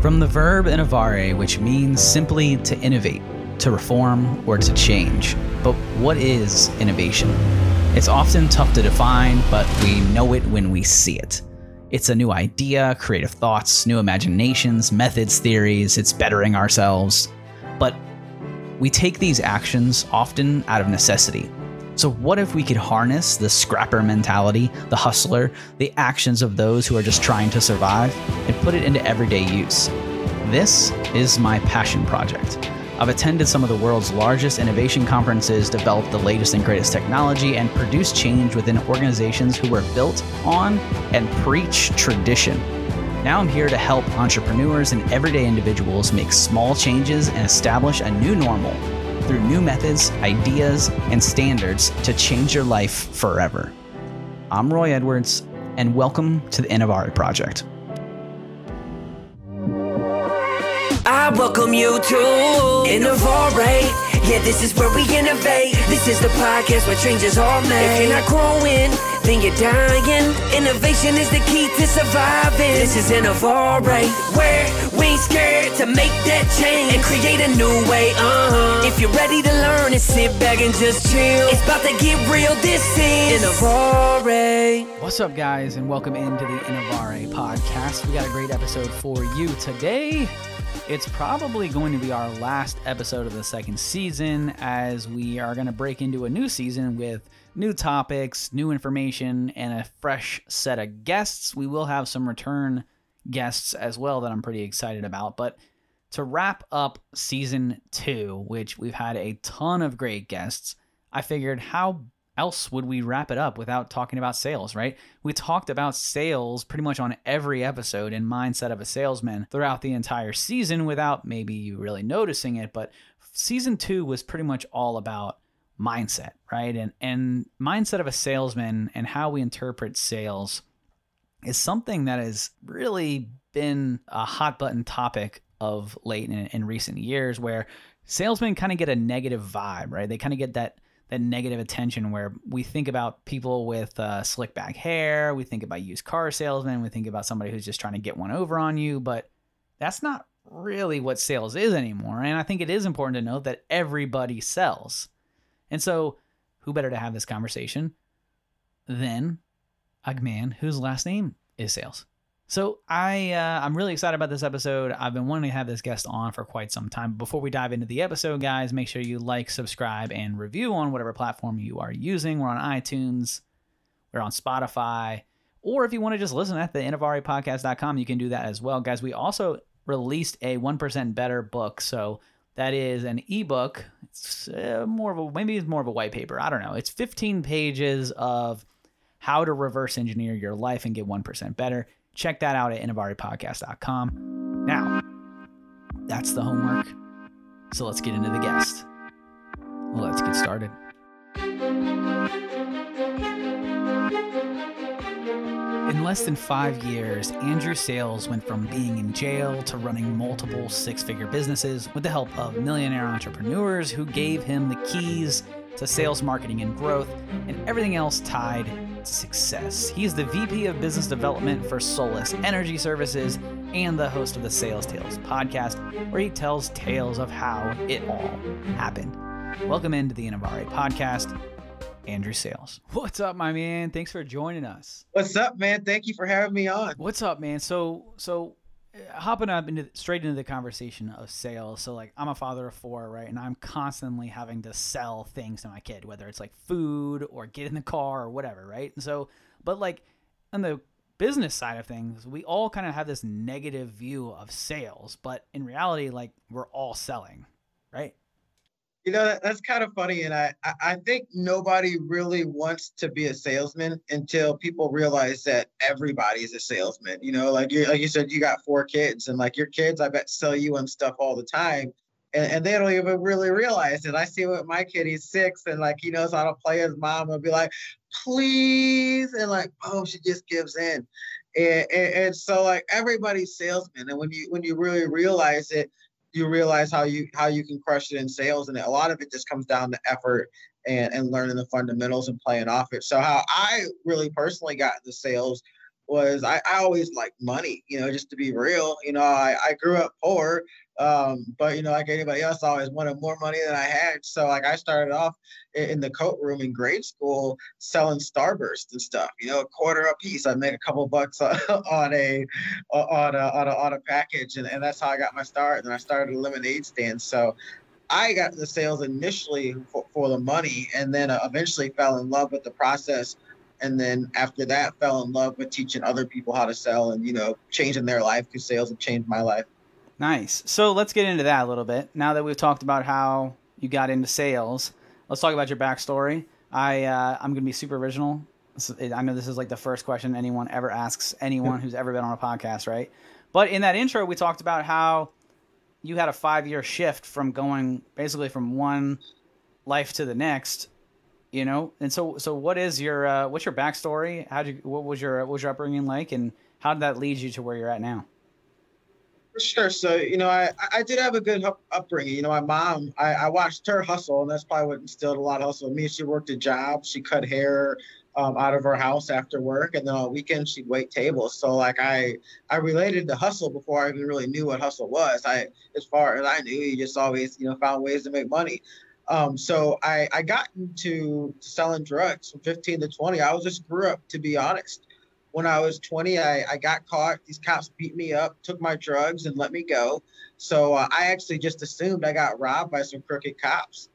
From the verb innovare, which means simply to innovate, to reform, or to change. But what is innovation? It's often tough to define, but we know it when we see it. It's a new idea, creative thoughts, new imaginations, methods, theories, it's bettering ourselves. But we take these actions often out of necessity. So, what if we could harness the scrapper mentality, the hustler, the actions of those who are just trying to survive, and put it into everyday use? This is my passion project. I've attended some of the world's largest innovation conferences, developed the latest and greatest technology, and produced change within organizations who were built on and preach tradition. Now I'm here to help entrepreneurs and everyday individuals make small changes and establish a new normal through new methods, ideas, and standards to change your life forever. I'm Roy Edwards, and welcome to the Innovare Project. I welcome you to Innovare. Yeah, this is where we innovate. This is the podcast where changes are made. If you're not growing, then you're dying. Innovation is the key to surviving. This is Innovare, where we ain't scared to make that change and create a new way. Uh huh. If you're ready to learn and sit back and just chill, it's about to get real. This is Innovare. What's up, guys, and welcome into the Innovare podcast. We got a great episode for you today. It's probably going to be our last episode of the second season as we are going to break into a new season with new topics, new information, and a fresh set of guests. We will have some return guests as well that I'm pretty excited about. But to wrap up season two, which we've had a ton of great guests, I figured how else would we wrap it up without talking about sales, right? We talked about sales pretty much on every episode in Mindset of a Salesman throughout the entire season without maybe you really noticing it, but season 2 was pretty much all about mindset, right? And and mindset of a salesman and how we interpret sales is something that has really been a hot button topic of late in, in recent years where salesmen kind of get a negative vibe, right? They kind of get that that negative attention where we think about people with uh, slick back hair, we think about used car salesmen, we think about somebody who's just trying to get one over on you, but that's not really what sales is anymore. And I think it is important to note that everybody sells. And so, who better to have this conversation than a man whose last name is Sayles? So I uh, I'm really excited about this episode. I've been wanting to have this guest on for quite some time. Before we dive into the episode, guys, make sure you like, subscribe, and review on whatever platform you are using. We're on iTunes, we're on Spotify, or if you want to just listen at the innovarepodcast.com, you can do that as well, guys. We also released a one percent better book, so that is an ebook. It's uh, more of a maybe it's more of a white paper. I don't know. It's 15 pages of how to reverse engineer your life and get 1% better. Check that out at innovarepodcast.com. Now, that's the homework. So let's get into the guest. Let's get started. In less than five years, Andrew Sayles went from being in jail to running multiple six figure businesses with the help of millionaire entrepreneurs who gave him the keys to sales, marketing, and growth, and everything else tied to success. He's the VP of Business Development for Solis Energy Services and the host of the Sayles Tales podcast, where he tells tales of how it all happened. Welcome into the Innovare podcast. Andrew Sayles. What's up, my man? Thanks for joining us. What's up, man? Thank you for having me on. What's up, man? So, so uh, hopping up into straight into the conversation of sales. So like I'm a father of four, right? And I'm constantly having to sell things to my kid, whether it's like food or get in the car or whatever, right? And so but like on the business side of things, we all kind of have this negative view of sales, but in reality like we're all selling, right? You know, that, that's kind of funny. And I, I think nobody really wants to be a salesman until people realize that everybody's a salesman. You know, like you like you said, you got four kids and like your kids, I bet sell you and stuff all the time. And, and they don't even really realize it. I see with my kid, he's six and like he knows how to play his mom and be like, please. And like, oh, she just gives in. And, and, and so like everybody's salesman. And when you when you really realize it, you realize how you how you can crush it in sales and a lot of it just comes down to effort and and learning the fundamentals and playing off it. So how i really personally got into sales was I, I always liked money, you know, just to be real. You know, I, I grew up poor, um, but you know, like anybody else, I always wanted more money than I had. So like I started off in, the coat room in grade school selling Starburst and stuff. You know, a quarter a piece. I made a couple bucks on, on a on a on a on a package, and, and that's how I got my start. And I started a lemonade stand. So I got the sales initially for, for the money, and then uh, eventually fell in love with the process. And then after that, fell in love with teaching other people how to sell, and you know, changing their life because sales have changed my life. Nice. So let's get into that a little bit. Now that we've talked about how you got into sales, let's talk about your backstory. I uh, I'm gonna be super original. I know this is like the first question anyone ever asks anyone who's ever been on a podcast, right? But in that intro, we talked about how you had a five year shift from going basically from one life to the next you know? And so so what is your uh, what's your backstory? How did you what was your what was your upbringing like? And how did that lead you to where you're at now? For sure. So you know i i did have a good upbringing. You know my mom i, I watched her hustle and that's probably what instilled a lot of hustle in me. She worked a job. She cut hair um, out of her house after work, and then on weekends she'd wait tables. So like I I related to hustle before I even really knew what hustle was. I as far as I knew, you just always you know found ways to make money. Um, so I I got into selling drugs from 15 to 20. I was just grew up to be honest. When I was 20, I, I got caught. These cops beat me up, took my drugs, and let me go. So uh, I actually just assumed I got robbed by some crooked cops.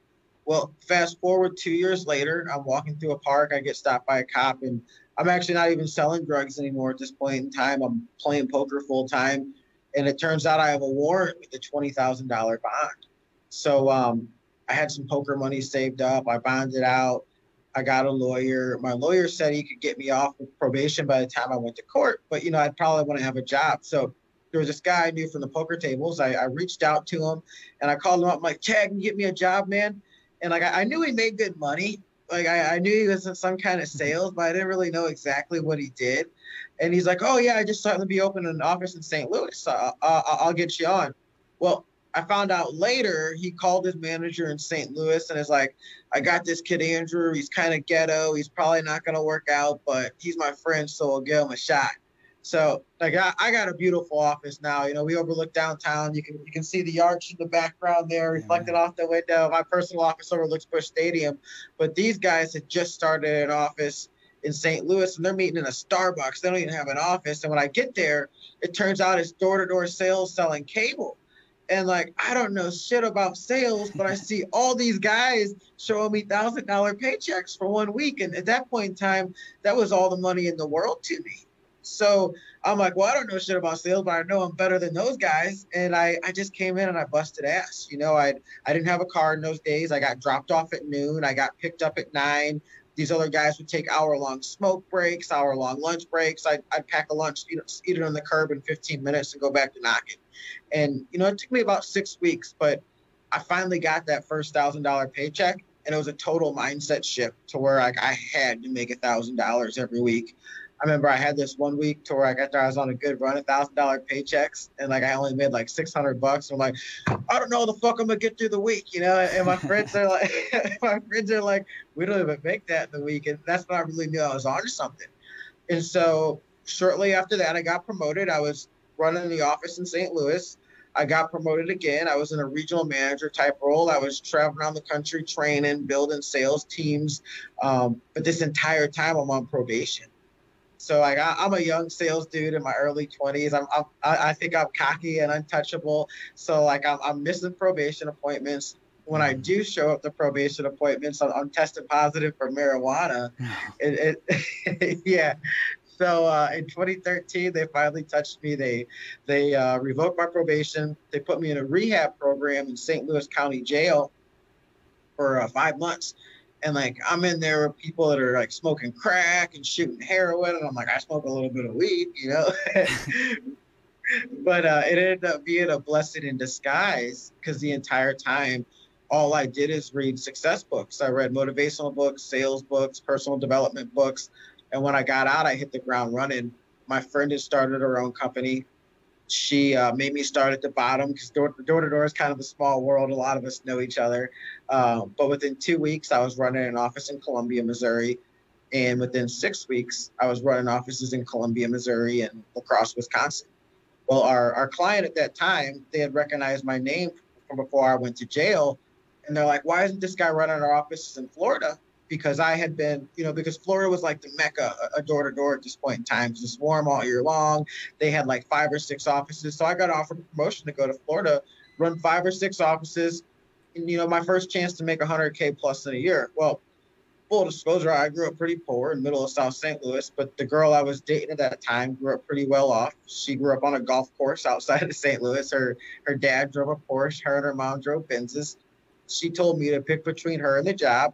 Well, fast forward two years later, I'm walking through a park. I get stopped by a cop, and I'm actually not even selling drugs anymore at this point in time. I'm playing poker full time, and it turns out I have a warrant with a twenty thousand dollar bond. So um, I had some poker money saved up. I bonded out. I got a lawyer. My lawyer said he could get me off with probation by the time I went to court, but you know I'd probably want to have a job. So there was this guy I knew from the poker tables. I, I reached out to him and I called him up. I'm like, Chad, can you get me a job, man? and like I, I knew he made good money. Like I, I knew he was in some kind of sales, but I didn't really know exactly what he did. And he's like, "Oh yeah, I just started to be open an office in St. Louis. So uh, I'll get you on." Well, I found out later he called his manager in St. Louis and is like, I got this kid Andrew. He's kind of ghetto. He's probably not going to work out, but he's my friend, so I'll give him a shot. So like I, I, got a beautiful office now. You know, we overlook downtown. You can you can see the arch in the background there reflected yeah. off the window. My personal office overlooks Busch Stadium. But these guys had just started an office in St. Louis and they're meeting in a Starbucks. They don't even have an office. And when I get there, it turns out it's door-to-door sales selling cable. And like I don't know shit about sales, but I see all these guys showing me thousand dollar paychecks for one week. And at that point in time, that was all the money in the world to me. So I'm like, well, I don't know shit about sales, but I know I'm better than those guys. And I, I just came in and I busted ass. You know, I I didn't have a car in those days. I got dropped off at noon. I got picked up at nine. These other guys would take hour long smoke breaks, hour long lunch breaks. I'd, I'd pack a lunch, eat, eat it on the curb in 15 minutes and go back to knocking. And, you know, it took me about six weeks, but I finally got that first thousand dollar paycheck. And it was a total mindset shift to where like I had to make a thousand dollars every week. I remember I had this one week to where like after I was on a good run, a thousand dollar paychecks, and like I only made like six hundred bucks. I'm like, I don't know the fuck I'm gonna get through the week, you know. And my friends are like, my friends are like, we don't even make that in the week, and that's when I really knew I was on to something. And so shortly after that, I got promoted. I was running the office in St. Louis. I got promoted again. I was in a regional manager type role. I was traveling around the country training, building sales teams. Um, but this entire time, I'm on probation. So like I, am a young sales dude in my early 20s. I'm, I'm I think I'm cocky and untouchable. So like I'm, I'm missing probation appointments. When I do show up to probation appointments, I'm, I'm tested positive for marijuana. it, it yeah. So uh, in 2013, they finally touched me. They they uh, revoked my probation. They put me in a rehab program in St. Louis County Jail for uh, five months and like I'm in there with people that are like smoking crack and shooting heroin, and I'm like, I smoke a little bit of weed, you know. but uh, it ended up being a blessing in disguise because the entire time, all I did is read success books. I read motivational books, sales books, personal development books, and when I got out, I hit the ground running. My friend had started her own company she uh, made me start at the bottom because door, to door is kind of a small world. A lot of us know each other. Uh, but within two weeks, I was running an office in Columbia, Missouri. And within six weeks, I was running offices in Columbia, Missouri, and La Crosse, Wisconsin. Well, our, our client at that time, they had recognized my name from before I went to jail. And they're like, why isn't this guy running our offices in Florida? Because I had been, you know, because Florida was like the mecca, a door to door at this point in time. It was warm all year long. They had like five or six offices. So I got offered a promotion to go to Florida, run five or six offices, and, you know, my first chance to make 100K plus in a year. Well, full disclosure, I grew up pretty poor in middle of South St. Louis, but the girl I was dating at that time grew up pretty well off. She grew up on a golf course outside of St. Louis. Her her dad drove a Porsche, her and her mom drove Benzes. She told me to pick between her and the job.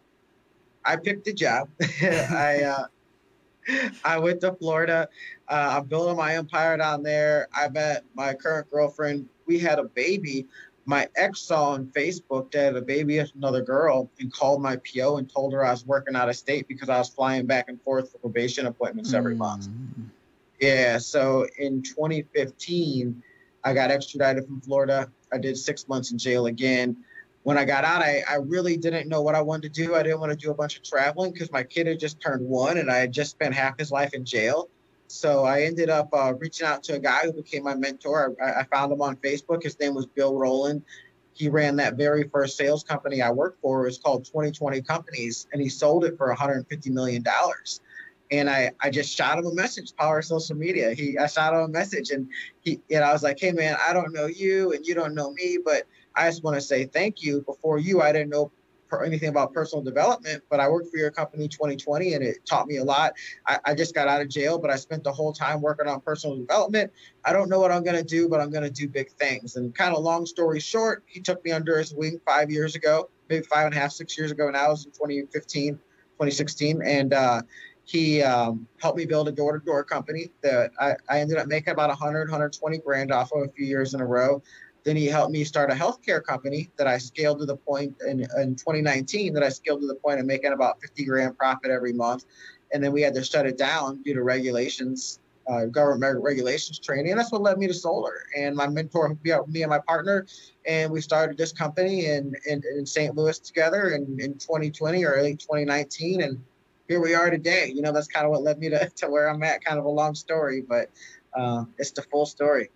I picked a job. I uh, I went to Florida. Uh, I'm building my empire down there. I met my current girlfriend. We had a baby my ex saw on Facebook that a baby with another girl and called my PO and told her I was working out of state because I was flying back and forth for probation appointments every mm. month. Yeah. So in 2015, I got extradited from Florida. I did six months in jail again. When I got out, I, I really didn't know what I wanted to do. I didn't want to do a bunch of traveling because my kid had just turned one and I had just spent half his life in jail. So I ended up uh, reaching out to a guy who became my mentor. I, I, found him on Facebook. His name was Bill Rowland. He ran that very first sales company I worked for. It was called 2020 Companies, and he sold it for 150 million dollars. And I, I just shot him a message, power social media. He, I shot him a message, and he, and I was like, hey man, I don't know you, and you don't know me, but I just want to say thank you. Before you, I didn't know anything about personal development, but I worked for your company 2020 and it taught me a lot. I, I, just got out of jail, but I spent the whole time working on personal development. I don't know what I'm going to do, but I'm going to do big things. And kind of long story short, he took me under his wing five years ago, maybe five and a half, six years ago. Now it was in 2015, 2016. And, uh, he um, helped me build a door-to-door company that I, I ended up making about 100 120 grand off of a few years in a row then he helped me start a healthcare company that I scaled to the point in, in 2019 that I scaled to the point of making about 50 grand profit every month. And then we had to shut it down due to regulations, uh, government regulations training. And that's what led me to solar. And my mentor me and my partner, and we started this company in, in, in St. Louis together in, in 2020 or early 2019. And here we are today. You know, that's kind of what led me to, to where I'm at, kind of a long story, but uh, it's the full story.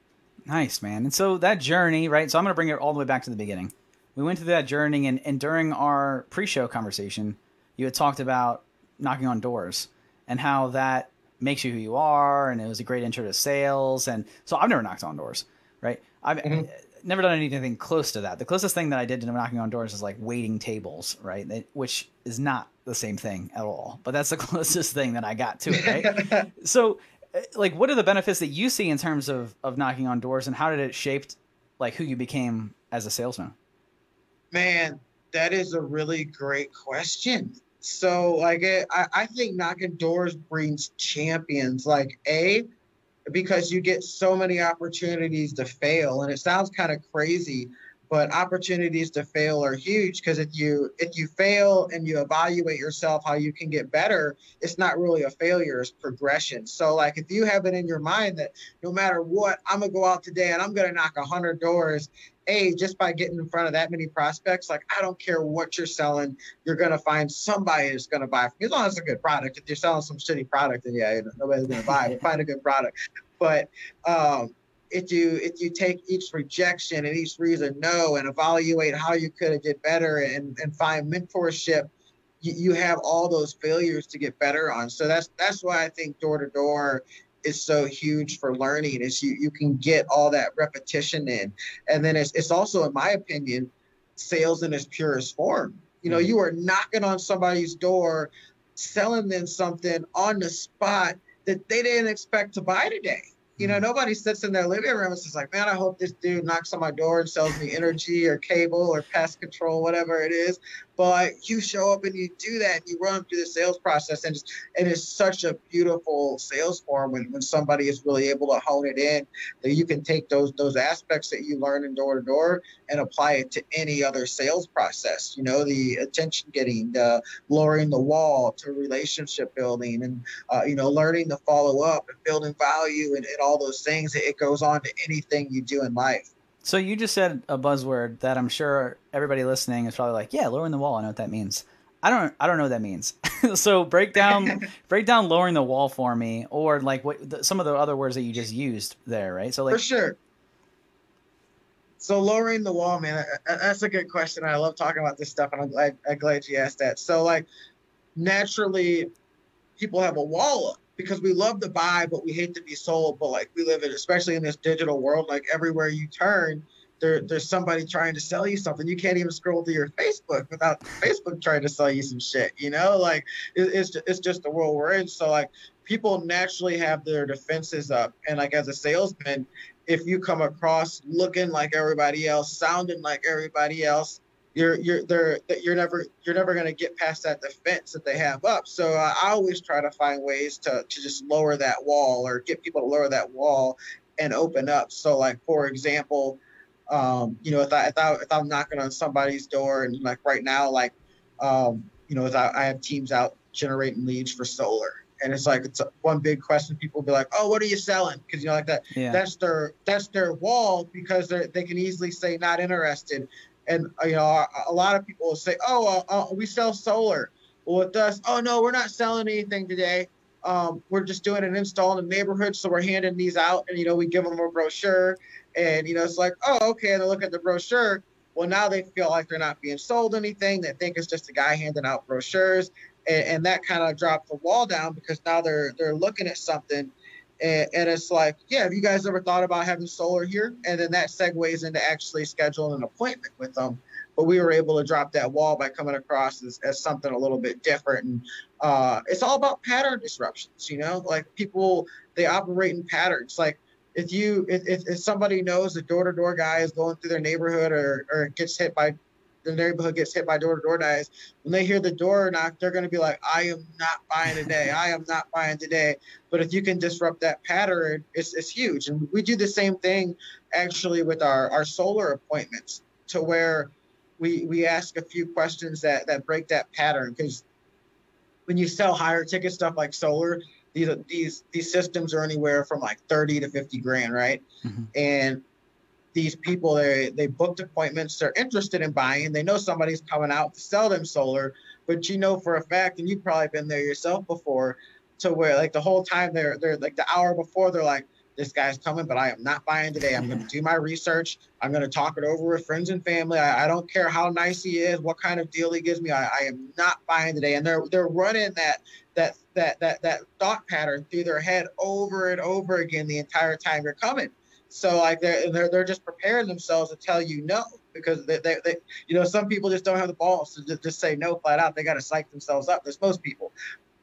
Nice, man. And so that journey, right? So I'm going to bring it all the way back to the beginning. We went through that journey, and, and during our pre show conversation, you had talked about knocking on doors and how that makes you who you are. And it was a great intro to sales. And so I've never knocked on doors, right? I've mm-hmm. never done anything close to that. The closest thing that I did to knocking on doors is like waiting tables, right? Which is not the same thing at all, but that's the closest thing that I got to it, right? so Uh, like what are the benefits that you see in terms of of knocking on doors and how did it shape like who you became as a salesman? Man that is a really great question. So like eh, I, I think knocking doors brings champions like a because you get so many opportunities to fail and it sounds kind of crazy but opportunities to fail are huge because if you if you fail and you evaluate yourself how you can get better it's not really a failure it's progression. So like if you have it in your mind that no matter what i'm gonna go out today and i'm gonna knock 100 doors a just by getting in front of that many prospects like i don't care what you're selling you're gonna find somebody who's gonna buy from you. As long as it's a good product. If you're selling some shitty product then yeah nobody's gonna buy it. Find a good product. But um if you if you take each rejection and each reason no and evaluate how you could get better and, and find mentorship you, you have all those failures to get better on. So that's that's why i think door to door is so huge for learning is you you can get all that repetition in. And then it's, it's also in my opinion sales in its purest form. You know mm-hmm. you are knocking on somebody's door selling them something on the spot that they didn't expect to buy today you know, mm. nobody sits in their living room and says like, man, I hope this dude knocks on my door and sells me energy or cable or pest control, whatever it is. But you show up and you do that and you run through the sales process and it's, it's such a beautiful sales form when, when somebody is really able to hone it in that you can take those those aspects that you learn in door to door and apply it to any other sales process. You know, the attention getting, the lowering the wall to relationship building and uh, you know, learning to follow up and building value and, and all those things. It goes on to anything you do in life. So you just said a buzzword that I'm sure everybody listening is probably like, yeah, lowering the wall. I know what that means. I don't. I don't know what that means. so break down break down lowering the wall for me, or like what the, some of the other words that you just used there, right? So like for sure. So lowering the wall, man, that's a good question. I love talking about this stuff, and I'm glad, I'm glad you asked that. So like, naturally, people have a wall up because we love to buy, but we hate to be sold. But like we live in, especially in this digital world, like everywhere you turn, there, there's somebody trying to sell you something. You can't even scroll through your Facebook without Facebook trying to sell you some shit. You know, like it, it's it's just the world we're in. So like people naturally have their defenses up, and like as a salesman, if you come across looking like everybody else, sounding like everybody else, you're you're they're you're never you're never going to get past that defense that they have up. So uh, I always try to find ways to to just lower that wall or get people to lower that wall and open up. So like for example, um, you know if I if, I, if I'm knocking on somebody's door and like right now like um, you know I, I have teams out generating leads for solar and it's like it's one big question. People will be like, "Oh, what are you selling?" Because you know, like that. Yeah. That's their that's their wall because they they can easily say not interested, and you know, a lot of people will say, "Oh, uh, uh, we sell solar." Well, with us, oh no, we're not selling anything today. Um, we're just doing an install in the neighborhood, so we're handing these out, and you know, we give them a brochure, and you know, it's like, oh, okay, and they look at the brochure. Well, now they feel like they're not being sold anything. They think it's just a guy handing out brochures, and, and that kind of dropped the wall down because now they're they're looking at something and, and, it's like, yeah, have you guys ever thought about having solar here? And then that segues into actually scheduling an appointment with them. But we were able to drop that wall by coming across as, as something a little bit different. And uh, it's all about pattern disruptions, you know, like people, they operate in patterns. Like if you, if, if somebody knows a door to door guy is going through their neighborhood or, or gets hit by the neighborhood gets hit by door to door guys, when they hear the door knock, they're going to be like, I am not buying today. I am not buying today. But if you can disrupt that pattern, it's, it's huge. And we do the same thing actually with our, our solar appointments to where we, we ask a few questions that, that break that pattern. Because when you sell higher ticket stuff like solar, these, these, these systems are anywhere from like 30 to 50 grand, right? Mm-hmm. And these people they they booked appointments they're interested in buying they know somebody's coming out to sell them solar but you know for a fact and you've probably been there yourself before to where like the whole time they're they're like the hour before they're like this guy's coming but i am not buying today. I'm going to do my research. I'm going to talk it over with friends and family. I, I, don't care how nice he is what kind of deal he gives me I, I am not buying today. And they're they're running that that that that that thought pattern through their head over and over again the entire time you're coming so like they're they're, they're just preparing themselves to tell you no because they, they, they you know some people just don't have the balls to just, just say no flat out. They got to psych themselves up. There's most people,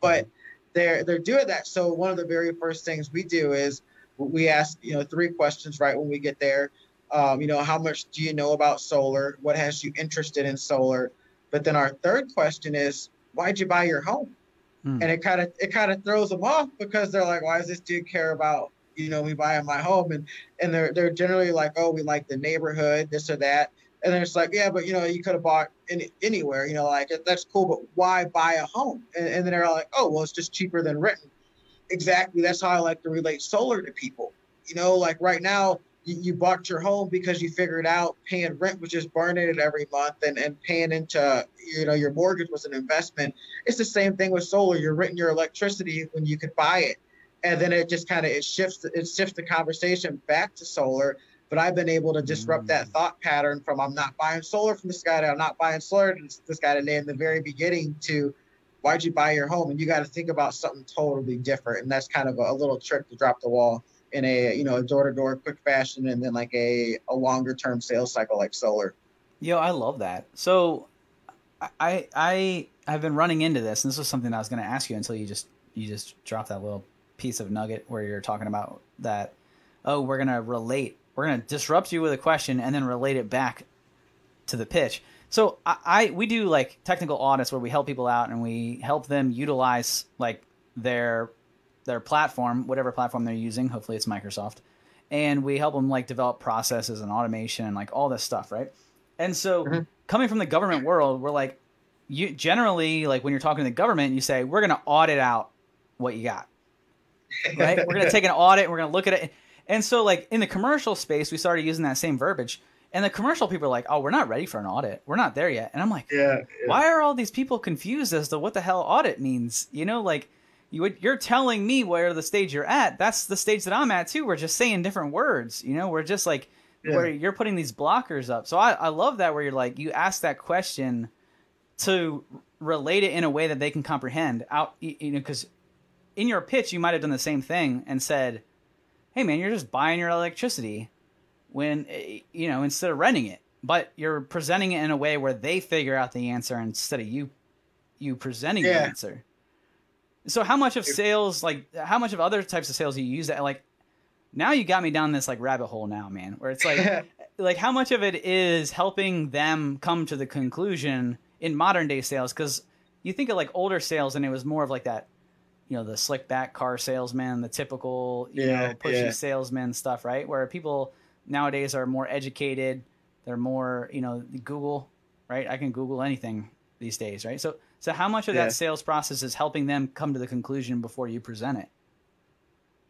but they're they're doing that. So one of the very first things we do is we ask you know three questions right when we get there. Um, you know how much do you know about solar? What has you interested in solar? But then our third question is why'd you buy your home? Hmm. And it kind of it kind of throws them off because they're like, why does this dude care about you know me buying my home and and they're they're generally like oh we like the neighborhood this or that. And it's like yeah but you know you could have bought any, anywhere you know like that's cool but why buy a home? And, and then they're like oh well it's just cheaper than renting. Exactly that's how i like to relate solar to people. You know like right now you, you bought your home because you figured out paying rent was just burning it every month and, and paying into you know your mortgage was an investment. It's the same thing with solar. You're renting your electricity when you could buy it and then it just kind of it shifts it shifts the conversation back to solar but i've been able to disrupt mm. that thought pattern from i'm not buying solar from this guy to i'm not buying solar to this guy today in the very beginning to why'd you buy your home? And you got to think about something totally different and that's kind of a, a little trick to drop the wall in a you know a door-to-door quick fashion and then like a, a longer term sales cycle like solar. Yo i love that. So i i i've been running into this and this was something i was going to ask you until you just you just dropped that little piece of nugget where you're talking about that oh we're going to relate we're going to disrupt you with a question and then relate it back to the pitch. So I, I, we do like technical audits where we help people out and we help them utilize like their their platform whatever platform they're using. Hopefully it's microsoft. And we help them like develop processes and automation and like all this stuff right? And so mm-hmm. coming from the government world we're like you generally like when you're talking to the government you say we're going to audit out what you got right? we're going to take an audit and we're going to look at it. And so, like in the commercial space, we started using that same verbiage. And the commercial people are like, "Oh, we're not ready for an audit. We're not there yet." And I'm like, yeah, yeah. "Why are all these people confused as to what the hell audit means?" You know, like you would, you're telling me where the stage you're at. That's the stage that I'm at too. We're just saying different words. You know, we're just like yeah. where you're putting these blockers up. So I, I love that where you're like you ask that question to relate it in a way that they can comprehend. Out, you know, because in your pitch you might have done the same thing and said, "Hey man, you're just buying your electricity." when eh, you know instead of renting it but you're presenting it in a way where they figure out the answer instead of you you presenting yeah. the answer so how much of sales like how much of other types of sales you use that like now you got me down this like rabbit hole now man where it's like like how much of it is helping them come to the conclusion in modern day sales because you think of like older sales and it was more of like that you know the slick back car salesman the typical you yeah, know pushy yeah. salesman stuff right where people nowadays are more educated. They're more, you know, Google, right? I can Google anything these days, right? So, so how much of yeah. that sales process is helping them come to the conclusion before you present it?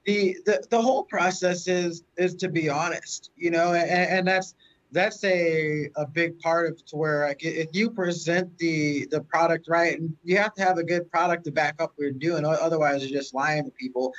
The, the, the whole process is is to be honest, you know, and, and that's that's a, a big part of to where like if you present the the product right and you have to have a good product to back up what you're doing otherwise you're just lying to people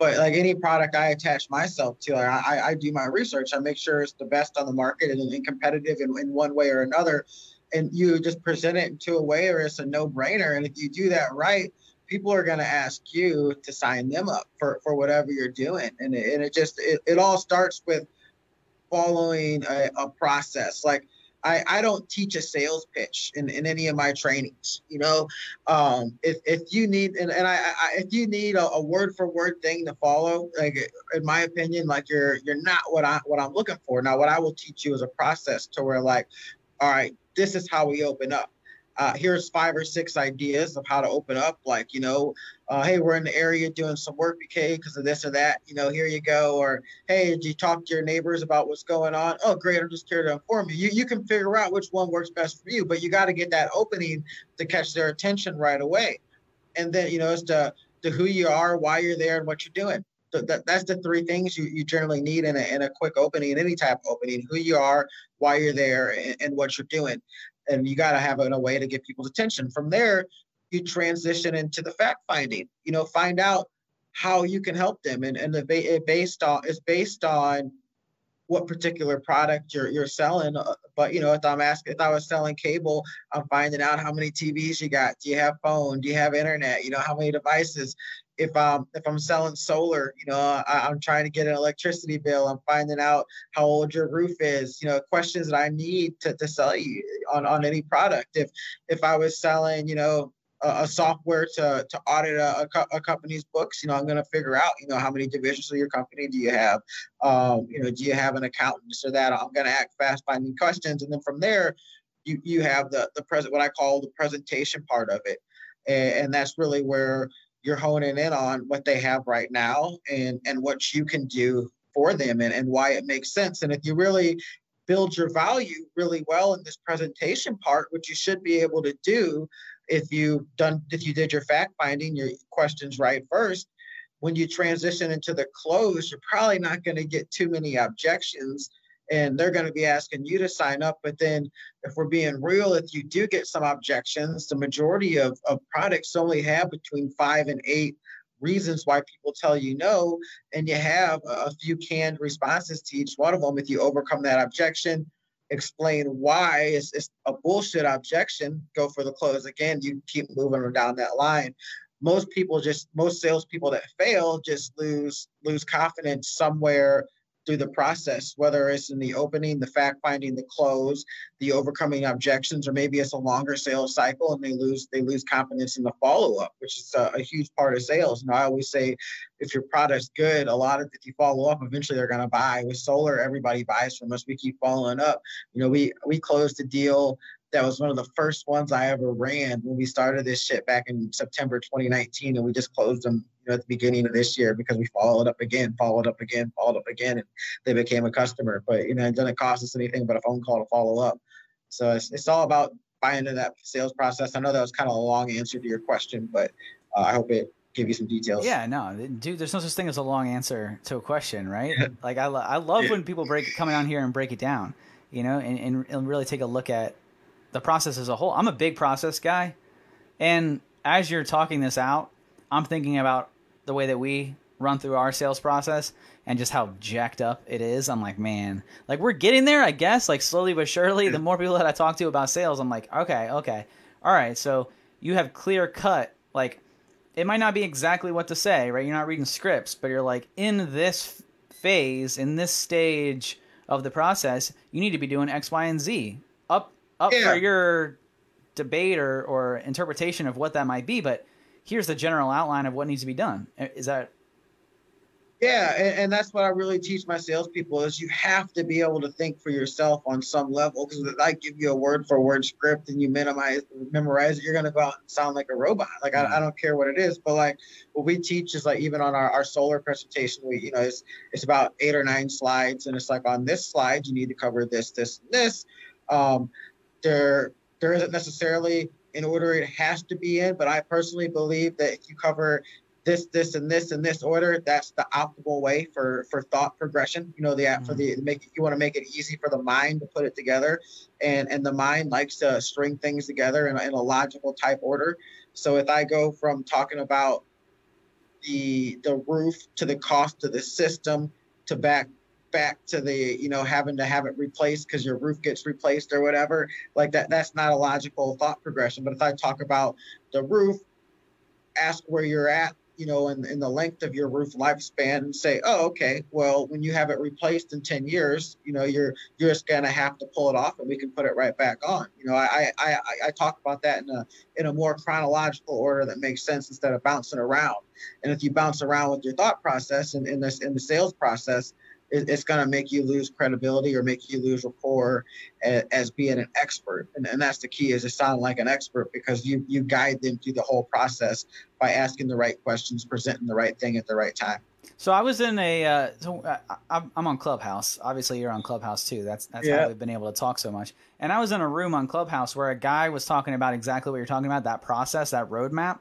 but like any product I attach myself to, I, I do my research. I make sure it's the best on the market and, and competitive in, in one way or another. And you just present it to a way where it's a no brainer. And if you do that right, people are going to ask you to sign them up for, for whatever you're doing. And it, and it just, it, it all starts with following a, a process. Like, I, I don't teach a sales pitch in, in any of my trainings. You know, um, if, if you need and, and I, I if you need a, a, word for word thing to follow, like in my opinion, like you're you're not what I what I'm looking for. Now, what I will teach you is a process to where like, all right, this is how we open up uh, here's five or six ideas of how to open up. Like, you know, uh, hey, we're in the area doing some work, BK, because of this or that. You know, here you go. Or, hey, did you talk to your neighbors about what's going on? Oh, great. I'm just here to inform you. You, you can figure out which one works best for you, but you got to get that opening to catch their attention right away. And then, you know, as to, to who you are, why you're there, and what you're doing. So that, that's the three things you, you generally need in a, in a quick opening, in any type of opening who you are, why you're there, and, and what you're doing and you got to have a, a way to get people's attention. From there, you transition into the fact finding. You know, find out how you can help them, and and the based on is based on what particular product you're you're selling. Uh, but you know, if I'm asking, if I was selling cable, I'm finding out how many TVs you got. Do you have phone? Do you have internet? You know, how many devices? if I'm if I'm selling solar, you know, I, am trying to get an electricity bill. I'm finding out how old your roof is. You know, questions that I need to, to sell you on, on any product. If if I was selling, you know, a, software to to audit a, a, a, company's books, you know, I'm going to figure out, you know, how many divisions of your company do you have? Um, you know, do you have an accountant? So that I'm going to act fast finding questions, and then from there, you you have the the present what I call the presentation part of it, and, and that's really where you're honing in on what they have right now and and what you can do for them and, and why it makes sense. And if you really build your value really well in this presentation part which you should be able to do if you done if you did your fact finding your questions right first when you transition into the close you're probably not going to get too many objections and they're going to be asking you to sign up. But then, if we're being real, if you do get some objections, the majority of, of products only have between five and eight reasons why people tell you no, and you have a few canned responses to each one of them. If you overcome that objection, explain why it's, it's a bullshit objection, go for the close again. You keep moving down that line most people just most salespeople that fail just lose lose confidence somewhere through the process, whether it's in the opening, the fact finding, the close, the overcoming objections, or maybe it's a longer sales cycle and they lose they lose confidence in the follow up, which is a, a huge part of sales. And I always say, if your product's good, a lot of if you follow up, eventually they're going to buy. With solar, everybody buys from us. We keep following up. You know, we we closed a deal that was one of the first ones I ever ran when we started this shit back in September 2019, and we just closed them you know, at the beginning of this year because we followed up again, followed up again, followed up again, and they became a customer. But you know, it doesn't cost us anything but a phone call to follow up. So it's, it's all about buying into that sales process. I know that was kind of a long answer to your question, but uh, I hope it give you some details. Yeah, no, dude, there's no such thing as a long answer to a question, right? like I, lo- I love yeah. when people break coming on here and break it down you know, and, and, and really take a look at the process as a whole. I'm a big process guy. And as you're talking this out, I'm thinking about the way that we run through our sales process and just how jacked up it is. I'm like, man, like we're getting there, I guess, like slowly but surely. The more people that I talk to about sales, I'm like, okay, okay. All right. So you have clear cut, like, it might not be exactly what to say, right? You're not reading scripts, but you're like, in this phase, in this stage of the process, you need to be doing X, Y, and Z. Up, yeah. for your debate or, or interpretation of what that might be, but here's the general outline of what needs to be done. Is that yeah, and, and, that's what I really teach my salespeople is you have to be able to think for yourself on some level because if I give you a word for word script and you minimize memorize it, you're gonna go out and sound like a robot. Like I, I don't care what it is, but like what we teach is like even on our, our solar presentation, we you know it's it's about eight or nine slides, and it's like on this slide you need to cover this, this, and this. Um, there there isn't necessarily in order it has to be in, but I personally believe that if you cover this, this, and this in this order, that's the optimal way for for thought progression. You know, the mm-hmm. for the make you want to make it easy for the mind to put it together, and and the mind likes to string things together in a, in a logical type order. So if I go from talking about the the roof to the cost of the system to back back to the you know having to have it replaced because your roof gets replaced or whatever like that that's not a logical thought progression but if i talk about the roof ask where you're at you know, in, in the length of your roof lifespan and say, oh, okay, well, when you have it replaced in 10 years, you know, you're you're just gonna have to pull it off and we can put it right back on. You know, I I, I talk about that in a in a more chronological order that makes sense instead of bouncing around. And if you bounce around with your thought process and in this in the sales process, it's going to make you lose credibility or make you lose rapport as, as being an expert. And, and, that's the key is to sound like an expert because you, you guide them through the whole process by asking the right questions, presenting the right thing at the right time. So I was in a, uh, so uh, I'm on Clubhouse. Obviously, you're on Clubhouse too. That's that's yeah. how we've been able to talk so much. And I was in a room on Clubhouse where a guy was talking about exactly what you're talking about, that process, that roadmap.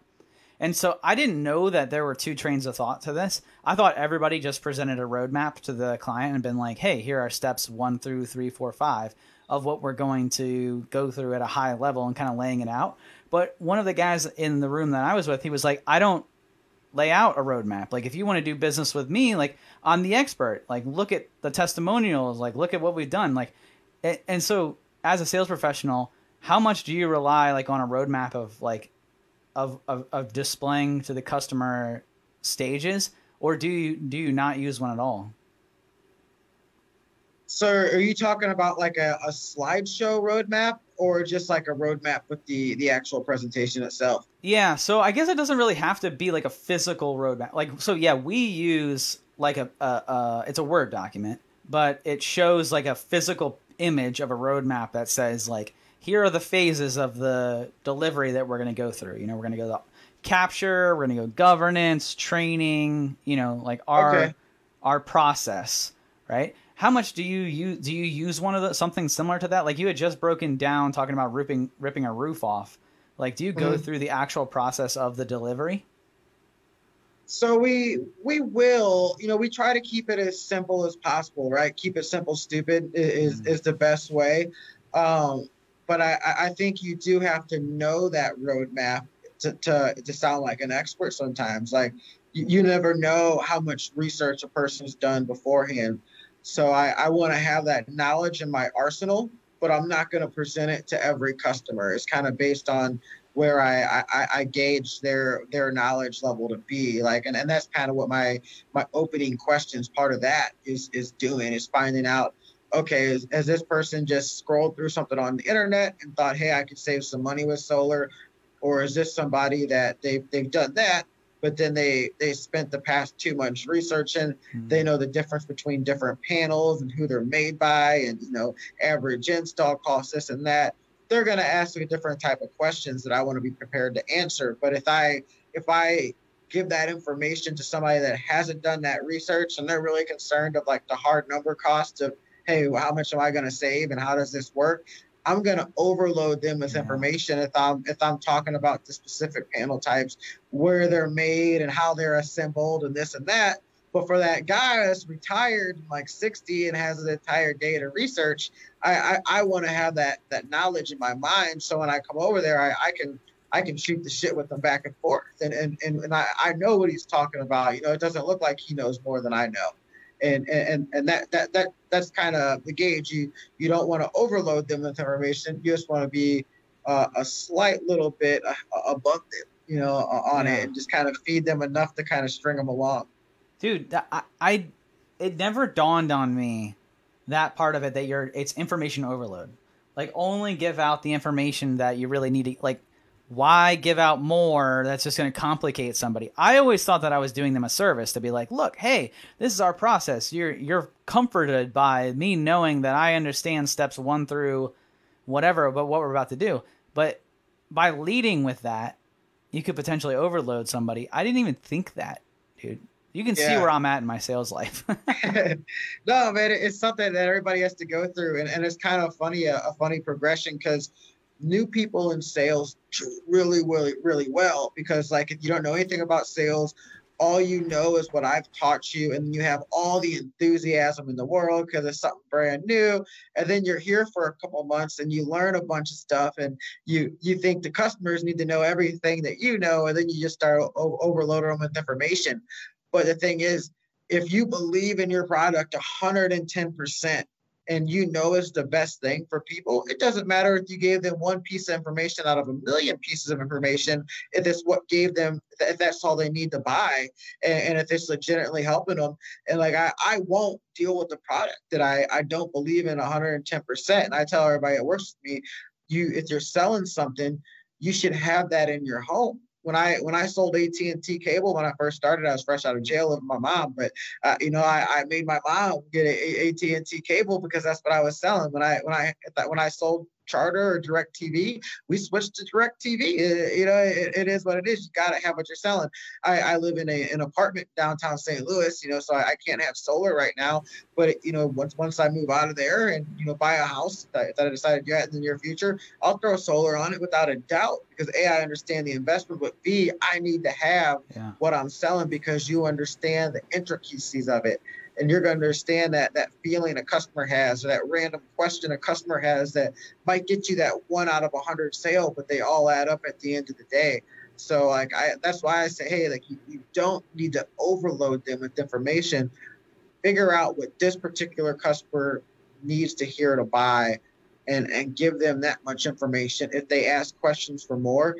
And so I didn't know that there were two trains of thought to this. I thought everybody just presented a roadmap to the client and been like, hey, here are steps one through three, four, five of what we're going to go through at a high level and kind of laying it out. But one of the guys in the room that I was with, he was like, I don't lay out a roadmap. Like if you want to do business with me, like I'm the expert. Like look at the testimonials, like look at what we've done. Like and so as a sales professional, how much do you rely like on a roadmap of like of, of, of displaying to the customer stages, or do you do you not use one at all? So, are you talking about like a, a slideshow roadmap, or just like a roadmap with the the actual presentation itself? Yeah. So, I guess it doesn't really have to be like a physical roadmap. Like, so yeah, we use like a, a, a it's a Word document, but it shows like a physical image of a roadmap that says like here are the phases of the delivery that we're going to go through. You know, we're going to go the capture, we're going to go governance, training, you know, like our okay. our process, right? How much do you use do you use one of the something similar to that? Like you had just broken down talking about ripping ripping a roof off. Like do you go mm-hmm. through the actual process of the delivery? So we we will, you know, we try to keep it as simple as possible, right? Keep it simple, stupid is mm-hmm. is the best way. Um, but I, I think you do have to know that roadmap to, to, to sound like an expert sometimes. Like you, you never know how much research a person's done beforehand. So I, I want to have that knowledge in my arsenal, but I'm not going to present it to every customer. It's kind of based on where I, I, I gauge their their knowledge level to be like and, and that's kind of what my my opening questions part of that is is doing is finding out okay, has this person just scrolled through something on the internet and thought, hey, I could save some money with solar? Or is this somebody that they've, they've done that, but then they, they spent the past two months researching. Mm-hmm. They know the difference between different panels and who they're made by and, you know, average install cost, this and that. They're going to ask me different type of questions that I want to be prepared to answer. But if I, if I give that information to somebody that hasn't done that research and they're really concerned of like the hard number cost of hey, well, how much am I going to save and how does this work? I'm going to overload them with information if I'm if I'm talking about the specific panel types, where they're made and how they're assembled and this and that. But for that guy that's retired, like 60, and has an entire day to research, I I, I want to have that that knowledge in my mind. So when I come over there, I, I can I can shoot the shit with him back and forth, and and and, and I, I know what he's talking about. You know, it doesn't look like he knows more than I know, and and and that that that that's kind of the gauge. You you don't want to overload them with information. You just want to be uh, a slight little bit above them, you know, on yeah. it, and just kind of feed them enough to kind of string them along. Dude, I, I it never dawned on me that part of it that you're it's information overload. Like only give out the information that you really need to like why give out more that's just going to complicate somebody? I always thought that i was doing them a service to be like look hey this is our process. You're you're comforted by me knowing that i understand steps one through whatever about what we're about to do. But by leading with that you could potentially overload somebody. I didn't even think that dude. You can yeah. see where i'm at in my sales life. No man it's something that everybody has to go through and, and it's kind of funny a, a funny progression because new people in sales really, really, really well because like if you don't know anything about sales, all you know is what I've taught you, and you have all the enthusiasm in the world because it's something brand new. And then you're here for a couple months and you learn a bunch of stuff, and you you think the customers need to know everything that you know, and then you just start o- overloading them with information. But the thing is, if you believe in your product 110%, and you know is the best thing for people, it doesn't matter if you gave them one piece of information out of a million pieces of information, if it's what gave them, if that's all they need to buy, and, and if it's legitimately helping them. And like, I, I won't deal with the product that I, I don't believe in 110%. And I tell everybody it works with me, you, if you're selling something, you should have that in your home when I when I sold AT and T cable when I first started, I was fresh out of jail with my mom. But uh, you know, I, I made my mom get AT and T cable because that's what I was selling when I when I when I sold Charter or Direct TV. We switched to Direct TV. It, you know, it, it is what it is. You got to have what you're selling. I, I live in a, an apartment downtown St. Louis, you know, so I, I can't have solar right now. But you know, once once I move out of there and you know buy a house that, that I decided to get in the near future, I'll throw solar on it without a doubt because a I understand the investment, but b I need to have yeah. what I'm selling because you understand the intricacies of it and you're going to understand that that feeling a customer has or that random question a customer has that might get you that one out of a hundred sale but they all add up at the end of the day. So like i that's why i say hey like you, you don't need to overload them with information. Figure out what this particular customer needs to hear to buy and and give them that much information. If they ask questions for more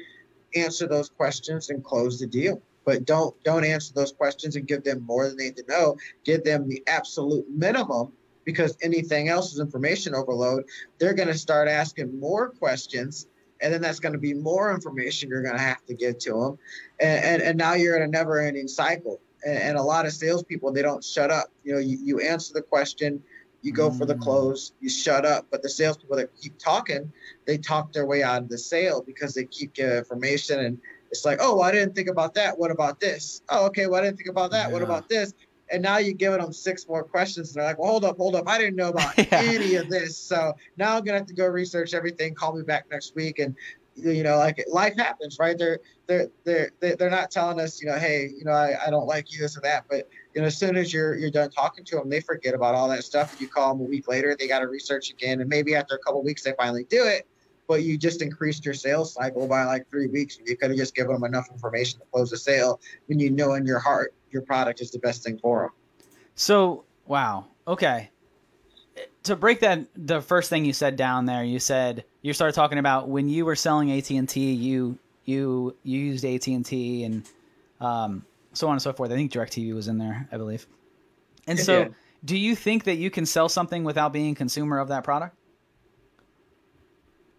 answer those questions and close the deal but don't don't answer those questions and give them more than they need to know. Give them the absolute minimum because anything else is information overload. They're going to start asking more questions, and then that's going to be more information you're going to have to give to them, and and, and now you're in a never-ending cycle. And, and a lot of salespeople they don't shut up. You know, you, you answer the question, you go for the mm. close, you shut up. But the salespeople that keep talking, they talk their way out of the sale because they keep giving information and it's like, oh, well, I didn't think about that. What about this? Oh, okay. Well, I didn't think about that. Yeah. What about this? And now you're giving them six more questions. And they're like, well, hold up, hold up. I didn't know about yeah. any of this. So now I'm gonna have to go research everything. Call me back next week. And you know, like life happens, right? They're they're they're they're not telling us, you know, hey, you know, I, I don't like you this or that. But you know, as soon as you're you're done talking to them, they forget about all that stuff. You call them a week later, they got to research again, and maybe after a couple weeks, they finally do it but you just increased your sales cycle by like three weeks. You could have just given them enough information to close the sale when you know in your heart your product is the best thing for them. So, wow. Okay. To break that, the first thing you said down there, you said you started talking about when you were selling AT and T, you you you used AT and T and um, so on and so forth. I think Directv was in there, I believe. And so, yeah. do you think that you can sell something without being a consumer of that product?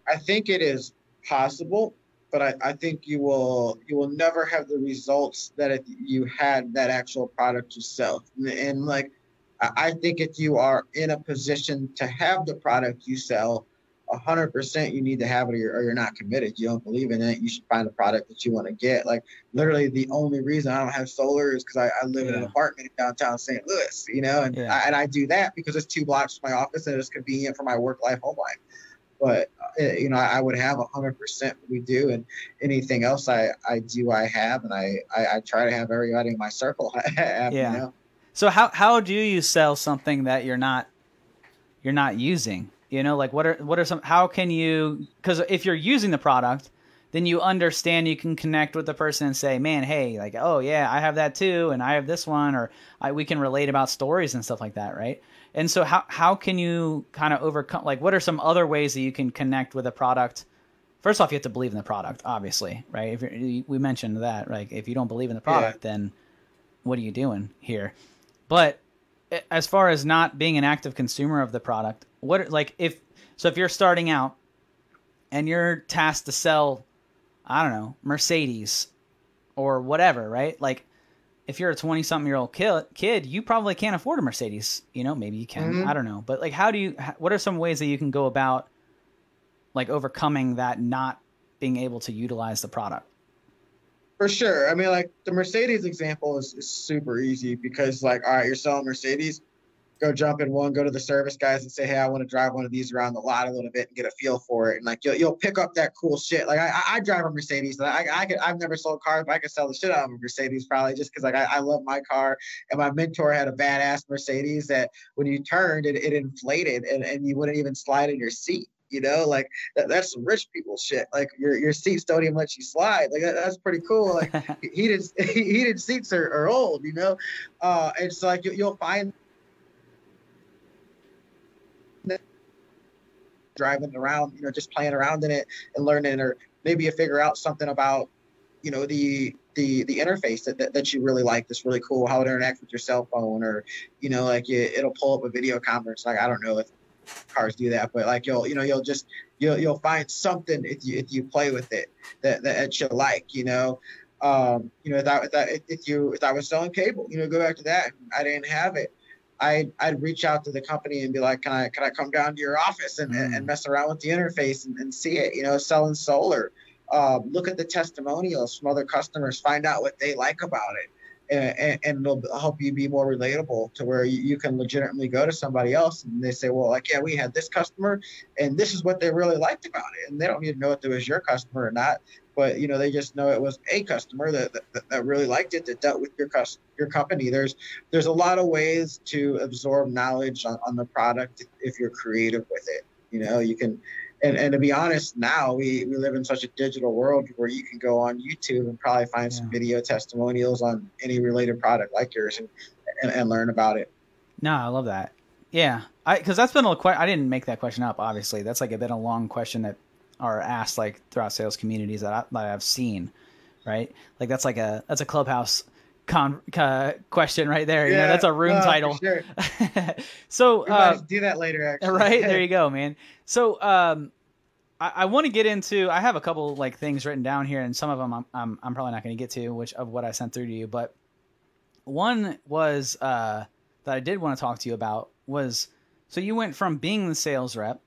I think it is possible, but I, I think you will you will never have the results that if you had that actual product yourself. And, and like I think if you are in a position to have the product you sell, hundred percent you need to have it or you're, or you're, not committed. You don't believe in it. You should find a product that you want to get. Like literally the only reason I don't have solar is because I, I, live yeah. in an apartment in downtown St. Louis, you know, and, yeah. I, and I do that because it's two blocks from my office and it's convenient for my work life home life but uh, you know I would have a hundred percent we do, and anything else I I do I have, and I I, I try to have everybody in my circle have. Yeah. You know? So how how do you sell something that you're not you're not using? You know, like what are what are some how can you cuz if you're using the product, then you understand you can connect with the person and say, "Man, hey, like oh yeah, I have that too and I have this one or I, we can relate about stories and stuff like that, right?" And so how how can you kind of overcome like what are some other ways that you can connect with a product? First off, you have to believe in the product, obviously, right? If we mentioned that, like if you don't believe in the product, yeah. then what are you doing here? But as far as not being an active consumer of the product, what like if so if you're starting out and you're tasked to sell I don't know, Mercedes or whatever, right? Like if you're a 20 something year old kid, you probably can't afford a Mercedes. You know, maybe you can. Mm-hmm. I don't know. But like, how do you, what are some ways that you can go about like overcoming that not being able to utilize the product? For sure. I mean, like the Mercedes example is, is super easy because, like, all right, you're selling Mercedes go jump in one, go to the service guys and say, hey, I want to drive one of these around the lot a little bit and get a feel for it. And like you'll you'll pick up that cool shit. Like I I drive a Mercedes. And I I could I've never sold cars, but I could sell the shit out of a Mercedes probably just because like I, I love my car. And my mentor had a badass Mercedes that when you turned it, it inflated and, and you wouldn't even slide in your seat you know like that, that's some rich people shit like your your seats don't even let you slide like that, that's pretty cool like heated heated seats are, are old you know uh it's like you, you'll find driving around, you know, just playing around in it and learning, or maybe you figure out something about, you know, the the the interface that, that, that you really like that's really cool, how it interacts with your cell phone, or you know, like you, it'll pull up a video conference. Like I don't know if cars do that, but like you'll you know you'll just you'll you'll find something if you if you play with it that that you like, you know. Um, you know, if that, if that if you if I was selling cable, you know, go back to that. I didn't have it I I'd reach out to the company and be like, can I can I come down to your office and, mm. and mess around with the interface and, and see it? You know, selling solar. Uh, look at the testimonials from other customers, find out what they like about it. And, and, it'll help you be more relatable to where you, you, can legitimately go to somebody else and they say, well, like, yeah, we had this customer and this is what they really liked about it. And they don't need to know if it was your customer or not but you know they just know it was a customer that, that, that really liked it that dealt with your cus- your company. There's there's a lot of ways to absorb knowledge on, on the product if you're creative with it. You know you can and, and to be honest now we, we live in such a digital world where you can go on youtube and probably find yeah. some video testimonials on any related product like yours and, and, and learn about it. No i love that. Yeah i because that's been a question i didn't make that question up obviously. That's like a been a long question that are asked like throughout sales communities that, I, that I've seen, right? Like that's like a that's a clubhouse con uh, question right there. Yeah, you know, that's a room title. Sure. so uh, do that later, actually. Right there, you go, man. So um, I, I want to get into. I have a couple like things written down here, and some of them I'm I'm, I'm probably not going to get to, which of what I sent through to you. But one was uh, that I did want to talk to you about was so you went from being the sales rep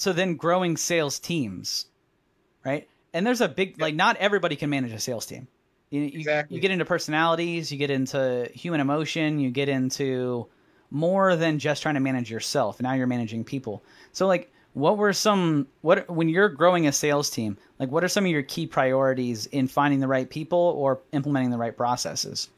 so then growing sales teams, right? And there's a big like not everybody can manage a sales team. You, you, exactly. you get into personalities, you get into human emotion, you get into more than just trying to manage yourself. Now you're managing people. So like what were some what when you're growing a sales team, like what are some of your key priorities in finding the right people or implementing the right processes?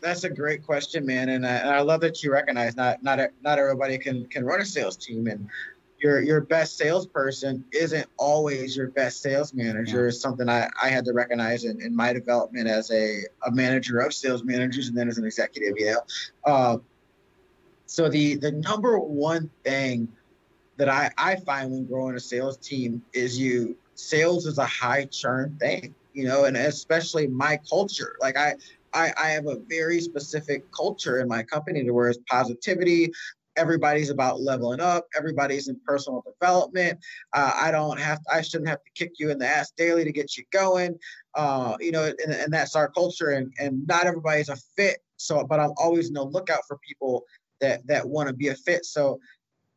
That's a great question, man, and I, and I love that you recognize not not not everybody can can run a sales team, and your your best salesperson isn't always your best sales manager yeah. is something I, I had to recognize in, in my development as a, a manager of sales managers and then as an executive, you know. Uh, so the the number one thing that I, I find when growing a sales team is you sales is a high churn thing, you know, and especially my culture. Like I I, I have a very specific culture in my company to where it's positivity, everybody's about leveling up everybody's in personal development. Uh, i don't have to, i shouldn't have to kick you in the ass daily to get you going uh, you know and, and that's our culture and, and not everybody's a fit. So but i'm always in the lookout for people that that want to be a fit. So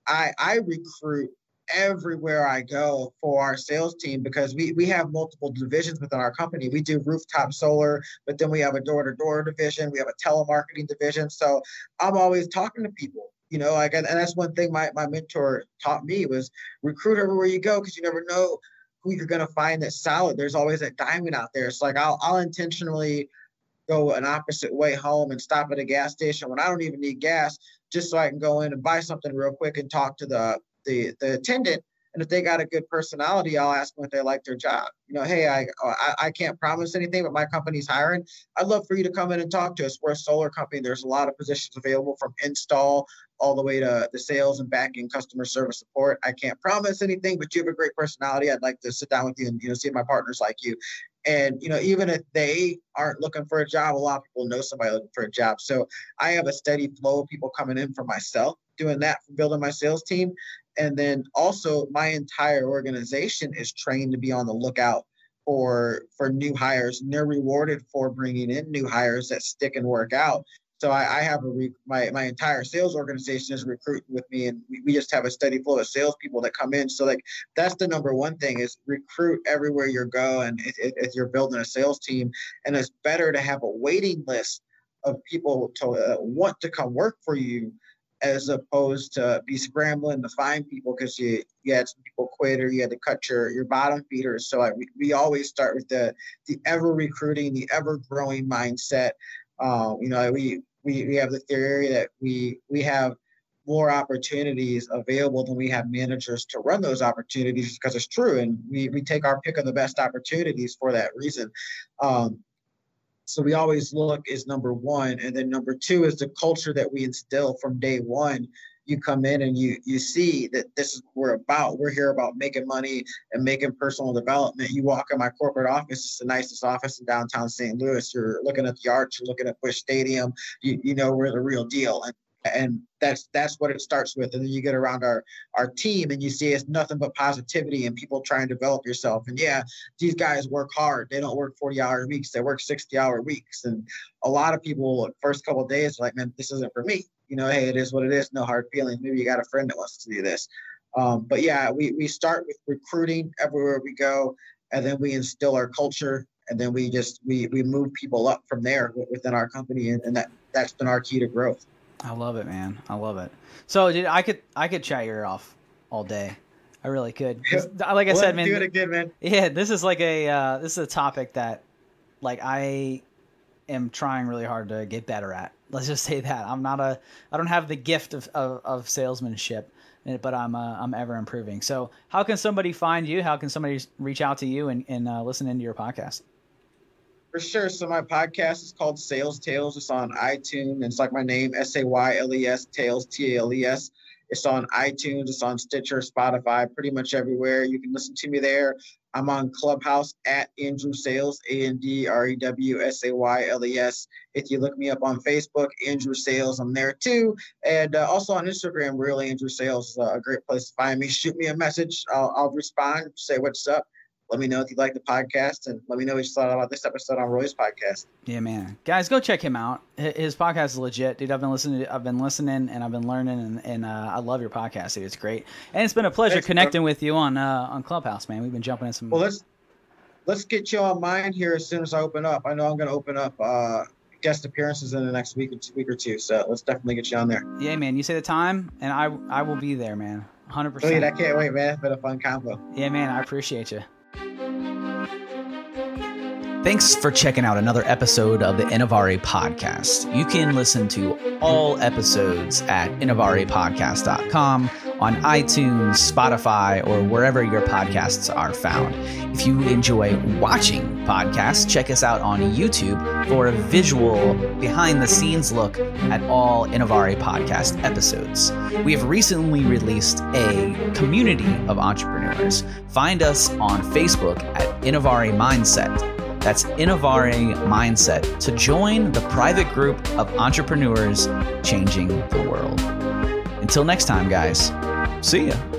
i i recruit everywhere I go for our sales team because we, we have multiple divisions within our company. We do rooftop solar, but then we have a door to door division, we have a telemarketing division. So I'm always talking to people you know like and, that's one thing my, my mentor taught me was recruit everywhere you go because you never know who you're going to find that's solid there's always that diamond out there it's like I'll, I'll intentionally go an opposite way home and stop at a gas station when I don't even need gas, just so I can go in and buy something real quick and talk to the the, the attendant. And if they got a good personality, I'll ask them if they like their job. You know, hey, I, uh, I I can't promise anything, but my company's hiring. I'd love for you to come in and talk to us. We're a solar company. There's a lot of positions available from install all the way to the sales and back end customer service support. I can't promise anything, but you have a great personality. I'd like to sit down with you and you know see if my partners like you. And you know, even if they aren't looking for a job, a lot of people know somebody looking for a job. So I have a steady flow of people coming in for myself, doing that for building my sales team. And then also my entire organization is trained to be on the lookout for for new hires and they're rewarded for bringing in new hires that stick and work out so I, I have a re, my my entire sales organization is recruiting with me, and we, we just have a steady flow of salespeople that come in. So like that's the number one thing is recruit everywhere you go, and if, if you're building a sales team, and it's better to have a waiting list of people to uh, want to come work for you as opposed to be scrambling to find people because you, you had some people quit or you had to cut your, your bottom feeders. So I, we, we always start with the the ever recruiting, the ever growing mindset. Uh, you know, we we, we have the theory that we we have more opportunities available than we have managers to run those opportunities because it's true. And we, we take our pick of the best opportunities for that reason. Um, so we always look is number one. And then number two is the culture that we instill from day one you come in and you you see that this is what we're about. We're here about making money and making personal development. You walk in my corporate office, it's the nicest office in downtown St. Louis. You're looking at the arch, you're looking at Busch Stadium. You, you know we're the real deal. And and that's that's what it starts with and then you get around our our team and you see it's nothing but positivity and people trying to develop yourself and yeah these guys work hard they don't work 40 hour weeks they work 60 hour weeks and a lot of people first couple days like man this isn't for me you know, hey, it is what it is, no hard feelings. Maybe you got a friend that wants to do this. Um, but yeah, we, we start with recruiting everywhere we go, and then we instill our culture, and then we just we we move people up from there within our company, and, and that that's been our key to growth. I love it, man. I love it. So, dude, I could I could chat your off all day. I really could. Like I said, man. Do it again, man. Yeah, this is like a uh, this is a topic that, like, I am trying really hard to get better at. Let's just say that I'm not a I don't have the gift of of, of salesmanship, eh, but I'm uh, I'm ever improving. So how can somebody find you? How can somebody reach out to you and, and uh, listen into your podcast? For sure. So my podcast is called Sayles Tales. It's on iTunes. It's like my name, S A Y L E S Tales T A L E S. It's on iTunes, it's on Stitcher, Spotify, pretty much everywhere. You can listen to me there. I'm on Clubhouse at Andrew Sayles, A N D R E W S A Y L E S. If you look me up on Facebook, Andrew Sayles, I'm there too. And uh, also on Instagram, Real Andrew Sayles, uh, a great place to find me. Shoot me a message, I'll, I'll respond, say what's up. Let me know if you like the podcast and let me know what you thought about this episode on Roy's podcast. Yeah, man. Guys, go check him out. His podcast is legit, dude. I've been listening I've been listening and I've been learning and, and uh, I love your podcast, dude. It's great. And it's been a pleasure Thanks, connecting bro. with you on uh, on Clubhouse, man. We've been jumping in some Well, let's let's get you on mine here as soon as I open up. I know I'm going to open up uh, guest appearances in the next week or two, week or two. So let's definitely get you on there. Yeah, man. You say the time, and I I will be there, man. Hundred percent. Sweet. I can't wait, man. It's been a fun combo. Yeah, man. I appreciate you. Thanks for checking out another episode of the Innovare podcast. You can listen to all episodes at innovarepodcast.com, on iTunes, Spotify, or wherever your podcasts are found. If you enjoy watching podcasts, check us out on YouTube for a visual, behind the scenes look at all Innovare podcast episodes. We have recently released a community of entrepreneurs. Find us on Facebook at Innovare Mindset that's Innovare Mindset to join the private group of entrepreneurs changing the world. Until next time, guys, see ya.